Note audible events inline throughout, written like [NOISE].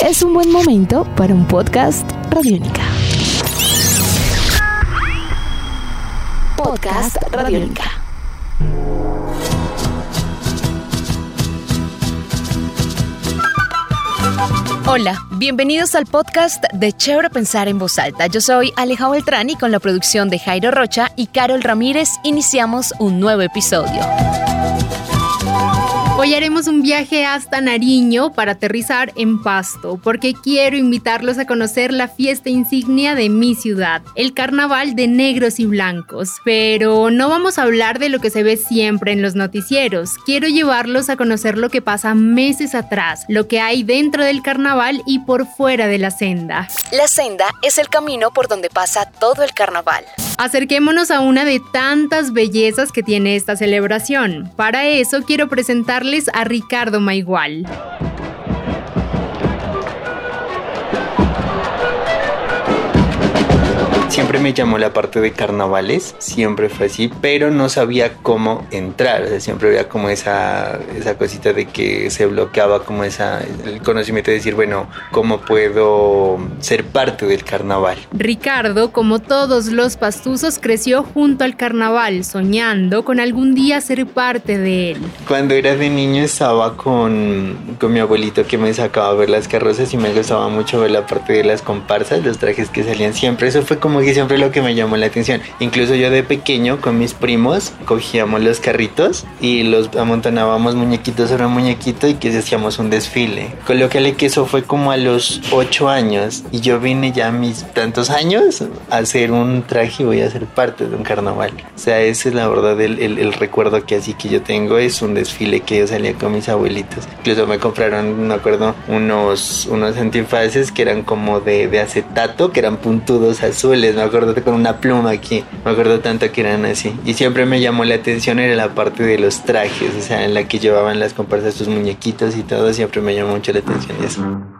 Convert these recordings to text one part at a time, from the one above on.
Es un buen momento para un podcast Radiónica. Podcast Radiónica. Hola, bienvenidos al podcast de Chévere Pensar en Voz Alta. Yo soy Aleja Beltrán y con la producción de Jairo Rocha y Carol Ramírez iniciamos un nuevo episodio. Hoy haremos un viaje hasta Nariño para aterrizar en Pasto, porque quiero invitarlos a conocer la fiesta insignia de mi ciudad, el Carnaval de Negros y Blancos. Pero no vamos a hablar de lo que se ve siempre en los noticieros, quiero llevarlos a conocer lo que pasa meses atrás, lo que hay dentro del carnaval y por fuera de la senda. La senda es el camino por donde pasa todo el carnaval. Acerquémonos a una de tantas bellezas que tiene esta celebración. Para eso quiero presentarles a Ricardo Maigual. Siempre me llamó la parte de carnavales, siempre fue así, pero no sabía cómo entrar, o sea, siempre había como esa, esa cosita de que se bloqueaba como esa, el conocimiento de decir, bueno, ¿cómo puedo ser parte del carnaval? Ricardo, como todos los pastuzos, creció junto al carnaval, soñando con algún día ser parte de él. Cuando era de niño estaba con, con mi abuelito que me sacaba a ver las carrozas y me gustaba mucho ver la parte de las comparsas, los trajes que salían siempre, eso fue como que siempre lo que me llamó la atención. Incluso yo de pequeño con mis primos cogíamos los carritos y los amontonábamos muñequitos sobre muñequito y que hacíamos un desfile. Colócale que eso fue como a los 8 años y yo vine ya a mis tantos años a hacer un traje y voy a ser parte de un carnaval. O sea, ese es la verdad el, el, recuerdo que así que yo tengo es un desfile que yo salía con mis abuelitos. Incluso me compraron, me acuerdo, unos, unos antifaces que eran como de, de acetato, que eran puntudos azules me acuerdo con una pluma aquí, me acuerdo tanto que eran así. Y siempre me llamó la atención era la parte de los trajes, o sea, en la que llevaban las comparsas sus muñequitos y todo, siempre me llamó mucho la atención eso.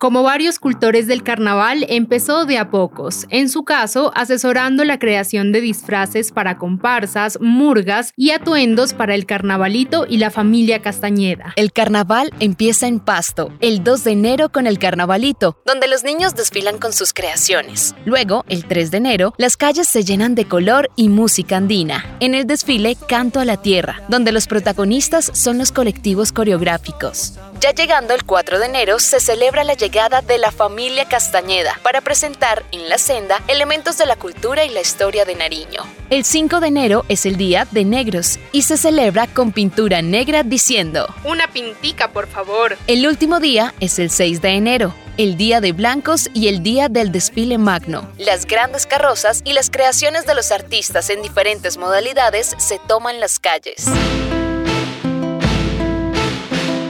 Como varios cultores del carnaval, empezó de a pocos, en su caso asesorando la creación de disfraces para comparsas, murgas y atuendos para el carnavalito y la familia Castañeda. El carnaval empieza en Pasto, el 2 de enero con el carnavalito, donde los niños desfilan con sus creaciones. Luego, el 3 de enero, las calles se llenan de color y música andina. En el desfile Canto a la Tierra, donde los protagonistas son los colectivos coreográficos. Ya llegando el 4 de enero se celebra la llegada de la familia Castañeda para presentar en la senda elementos de la cultura y la historia de Nariño. El 5 de enero es el Día de Negros y se celebra con pintura negra diciendo Una pintica, por favor. El último día es el 6 de enero, el Día de Blancos y el Día del Desfile Magno. Las grandes carrozas y las creaciones de los artistas en diferentes modalidades se toman las calles.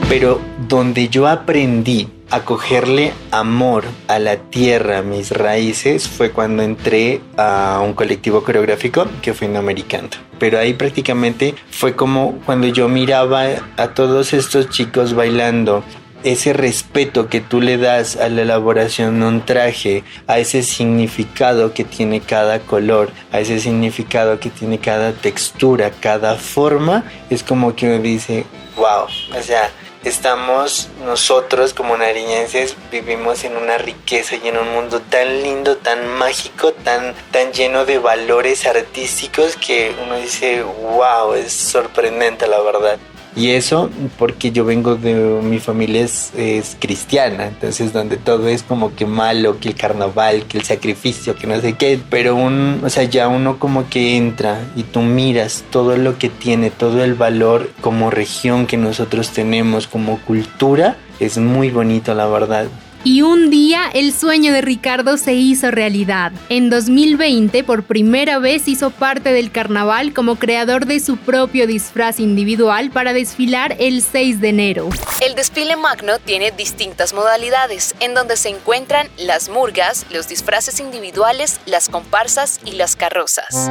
Pero donde yo aprendí a cogerle amor a la tierra, mis raíces, fue cuando entré a un colectivo coreográfico que fue Americano. Pero ahí prácticamente fue como cuando yo miraba a todos estos chicos bailando ese respeto que tú le das a la elaboración de un traje, a ese significado que tiene cada color, a ese significado que tiene cada textura, cada forma, es como que uno dice, wow, o sea, estamos nosotros como nariñenses vivimos en una riqueza y en un mundo tan lindo, tan mágico, tan, tan lleno de valores artísticos que uno dice, wow, es sorprendente la verdad. Y eso porque yo vengo de mi familia es, cristiana, entonces donde todo es como que malo, que el carnaval, que el sacrificio, que no sé qué, pero un, o sea, ya uno como que entra y tú miras todo lo que tiene, todo el valor como región que nosotros tenemos, como cultura, es muy bonito la verdad. Y un día el sueño de Ricardo se hizo realidad. En 2020 por primera vez hizo parte del carnaval como creador de su propio disfraz individual para desfilar el 6 de enero. El desfile magno tiene distintas modalidades en donde se encuentran las murgas, los disfraces individuales, las comparsas y las carrozas.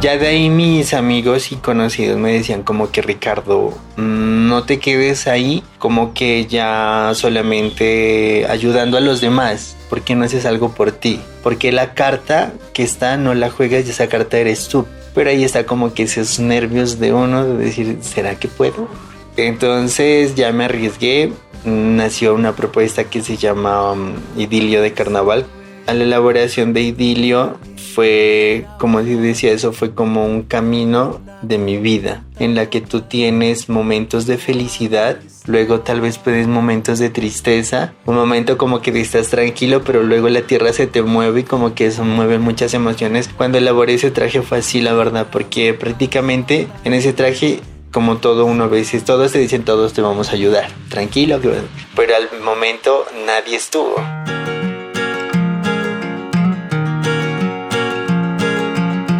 Ya de ahí mis amigos y conocidos me decían como que Ricardo, no te quedes ahí como que ya solamente ayudando a los demás, ¿Por qué no haces algo por ti? Porque la carta que está no la juegas y esa carta eres tú. Pero ahí está como que esos nervios de uno de decir, ¿será que puedo? Entonces ya me arriesgué, nació una propuesta que se llama um, Idilio de Carnaval. A la elaboración de Idilio fue, como decía, eso fue como un camino de mi vida, en la que tú tienes momentos de felicidad, luego tal vez puedes momentos de tristeza, un momento como que estás tranquilo, pero luego la tierra se te mueve y como que eso mueve muchas emociones. Cuando elaboré ese traje fue así, la verdad, porque prácticamente en ese traje como todo uno a veces, todos te dicen todos te vamos a ayudar, tranquilo, pero al momento nadie estuvo.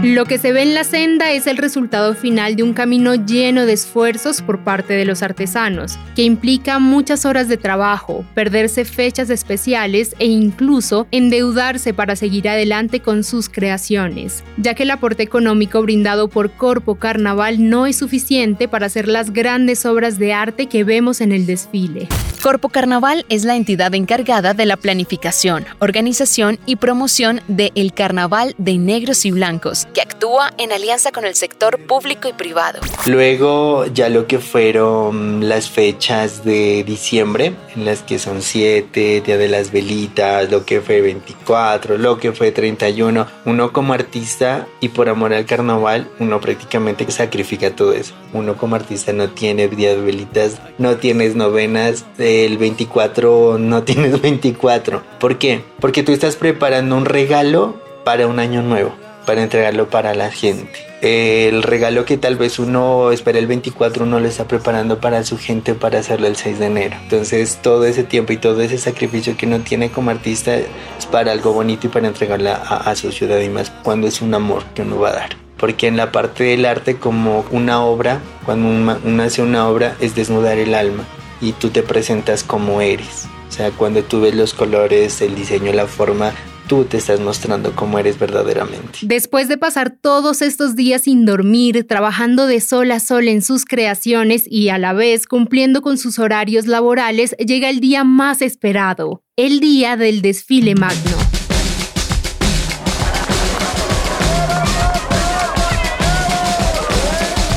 Lo que se ve en la senda es el resultado final de un camino lleno de esfuerzos por parte de los artesanos, que implica muchas horas de trabajo, perderse fechas especiales e incluso endeudarse para seguir adelante con sus creaciones, ya que el aporte económico brindado por Corpo Carnaval no es suficiente para hacer las grandes obras de arte que vemos en el desfile. Corpo Carnaval es la entidad encargada de la planificación, organización y promoción de El Carnaval de Negros y Blancos, que actúa en alianza con el sector público y privado. Luego ya lo que fueron las fechas de diciembre, en las que son 7, Día de las Velitas, lo que fue 24, lo que fue 31, uno como artista y por amor al carnaval, uno prácticamente sacrifica todo eso. Uno como artista no tiene Día de Velitas, no tienes novenas el 24 no [LAUGHS] tienes 24. ¿Por qué? Porque tú estás preparando un regalo para un año nuevo, para entregarlo para la gente. El regalo que tal vez uno espera el 24, uno lo está preparando para su gente para hacerlo el 6 de enero. Entonces todo ese tiempo y todo ese sacrificio que uno tiene como artista es para algo bonito y para entregarla a, su ciudad y más cuando es un amor que uno va a dar porque en la parte del arte como una obra, cuando uno hace una obra es desnudar el alma y tú te presentas como eres. O sea, cuando tú ves los colores, el diseño, la forma, tú te estás mostrando cómo eres verdaderamente. Después de pasar todos estos días sin dormir, trabajando de sol a sol en sus creaciones y a la vez cumpliendo con sus horarios laborales, llega el día más esperado, el día del desfile magno.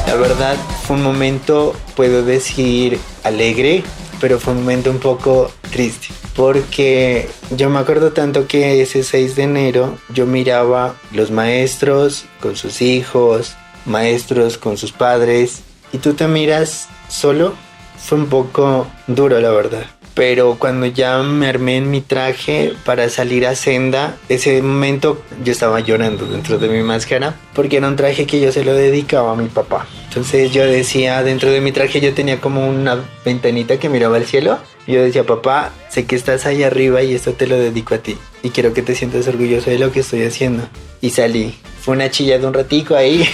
La verdad fue un momento, puedo decir, alegre, pero fue un momento un poco triste. Porque yo me acuerdo tanto que ese 6 de enero yo miraba los maestros con sus hijos, maestros con sus padres, y tú te miras solo. Fue un poco duro, la verdad pero cuando ya me armé en mi traje para salir a senda, ese momento yo estaba llorando dentro de mi máscara porque era un traje que yo se lo dedicaba a mi papá. Entonces yo decía, dentro de mi traje yo tenía como una ventanita que miraba al cielo. Yo decía, papá, sé que estás ahí arriba y esto te lo dedico a ti. Y quiero que te sientas orgulloso de lo que estoy haciendo. Y salí. Fue una chilla de un ratico ahí.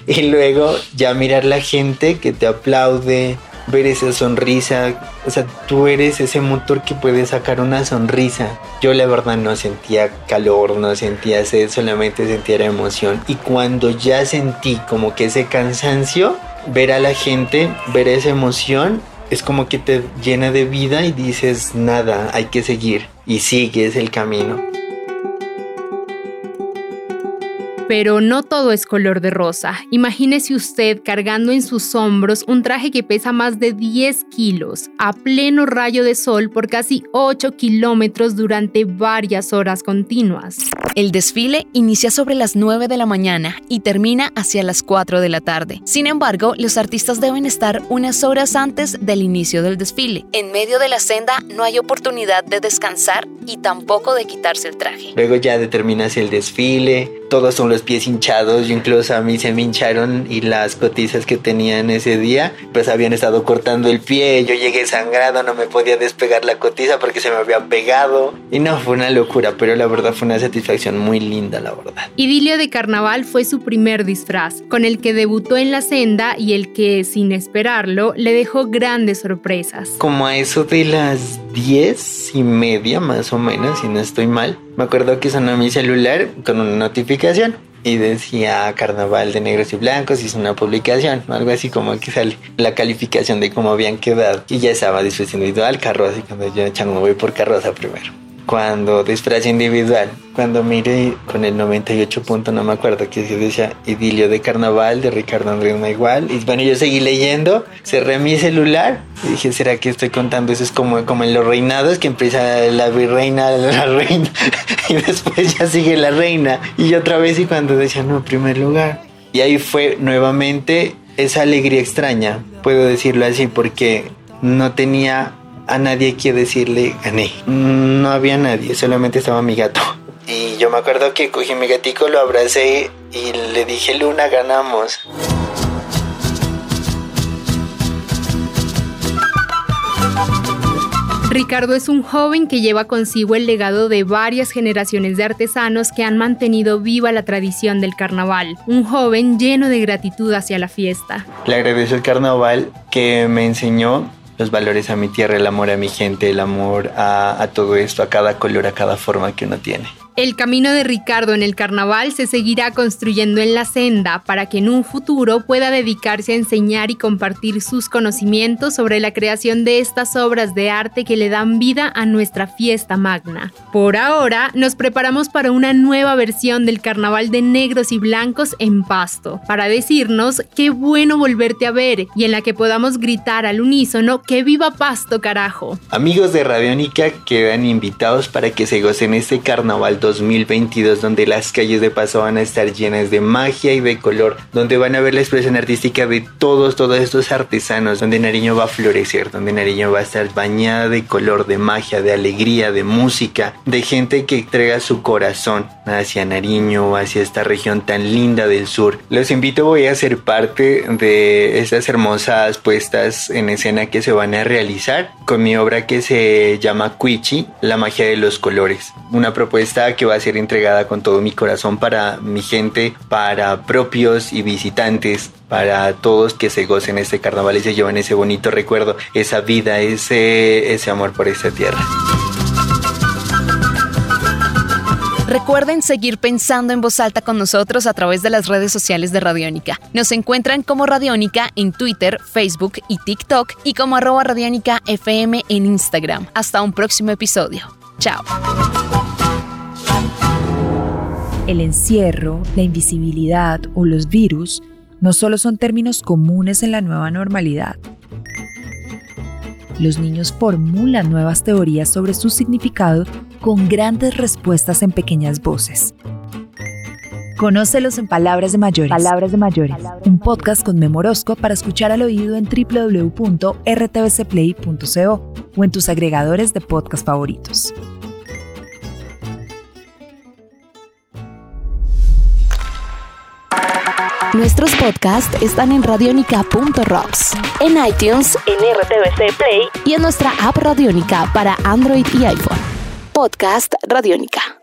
[LAUGHS] y luego ya mirar la gente que te aplaude, ver esa sonrisa. O sea, tú eres ese motor que puede sacar una sonrisa. Yo la verdad no sentía calor, no sentía sed, solamente sentía la emoción. Y cuando ya sentí como que ese cansancio, ver a la gente, ver esa emoción, es como que te llena de vida y dices, nada, hay que seguir. Y sigues el camino. Pero no todo es color de rosa. Imagínese usted cargando en sus hombros un traje que pesa más de 10 kilos, a pleno rayo de sol por casi 8 kilómetros durante varias horas continuas. El desfile inicia sobre las 9 de la mañana y termina hacia las 4 de la tarde. Sin embargo, los artistas deben estar unas horas antes del inicio del desfile. En medio de la senda no hay oportunidad de descansar y tampoco de quitarse el traje. Luego ya determinas el desfile, todos son los pies hinchados, incluso a mí se me hincharon y las cotizas que tenía en ese día, pues habían estado cortando el pie, yo llegué sangrado, no me podía despegar la cotiza porque se me había pegado y no, fue una locura, pero la verdad fue una satisfacción muy linda, la verdad. Idilio de Carnaval fue su primer disfraz, con el que debutó en la senda y el que, sin esperarlo, le dejó grandes sorpresas. Como a eso de las diez y media más o menos, si no estoy mal, me acuerdo que sonó mi celular con una notificación y decía Carnaval de Negros y Blancos, hizo una publicación, algo así como que sale la calificación de cómo habían quedado. Y ya estaba disfrazando al carro, así cuando yo me voy por carroza primero. Cuando disfraz individual, cuando mire con el 98 punto, no me acuerdo que decía Idilio de Carnaval de Ricardo Andrés igual Y bueno, yo seguí leyendo, cerré mi celular y dije, ¿será que estoy contando? Eso es como, como en los reinados, que empieza la virreina, la reina, [LAUGHS] y después ya sigue la reina. Y otra vez, y cuando decía, no, primer lugar. Y ahí fue nuevamente esa alegría extraña, puedo decirlo así, porque no tenía a nadie que decirle gané. No había nadie, solamente estaba mi gato. Y yo me acuerdo que cogí mi gatico, lo abracé y le dije, Luna, ganamos. Ricardo es un joven que lleva consigo el legado de varias generaciones de artesanos que han mantenido viva la tradición del carnaval. Un joven lleno de gratitud hacia la fiesta. Le agradezco el carnaval que me enseñó los valores a mi tierra, el amor a mi gente, el amor a, todo esto, a cada color, a cada forma que uno tiene. El camino de Ricardo en el carnaval se seguirá construyendo en la senda para que en un futuro pueda dedicarse a enseñar y compartir sus conocimientos sobre la creación de estas obras de arte que le dan vida a nuestra fiesta magna. Por ahora, nos preparamos para una nueva versión del carnaval de negros y blancos en Pasto, para decirnos qué bueno volverte a ver y en la que podamos gritar al unísono que viva Pasto carajo. Amigos de Radiónica quedan invitados para que se gocen este carnaval 2022 donde las calles de Paso van a estar llenas de magia y de color, donde van a ver la expresión artística de todos, todos estos artesanos, donde Nariño va a florecer, donde Nariño va a estar bañada de color, de magia, de alegría, de música, de gente que entrega su corazón hacia Nariño, hacia esta región tan linda del sur. Los invito, voy a ser parte de estas hermosas puestas en escena que se van a realizar con mi obra que se llama Cuichi, la magia de los colores. Una propuesta que va a ser entregada con todo mi corazón para mi gente, para propios y visitantes, para todos que se gocen este carnaval y se lleven ese bonito recuerdo, esa vida, ese, ese amor por esta tierra. Recuerden seguir pensando en voz alta con nosotros a través de las redes sociales de Radiónica. Nos encuentran como Radiónica en Twitter, Facebook y TikTok y como arroba Radiónica FM en Instagram. Hasta un próximo episodio. Chao. El encierro, la invisibilidad o los virus no solo son términos comunes en la nueva normalidad. Los niños formulan nuevas teorías sobre su significado con grandes respuestas en pequeñas voces. Conócelos en Palabras de Mayores. Palabras de Mayores. Un podcast con Memorosco para escuchar al oído en www.rtbcplay.co o en tus agregadores de podcast favoritos. Nuestros podcasts están en radionica.rocks, en iTunes, en RTVC Play y en nuestra app Radionica para Android y iPhone. Podcast Radionica.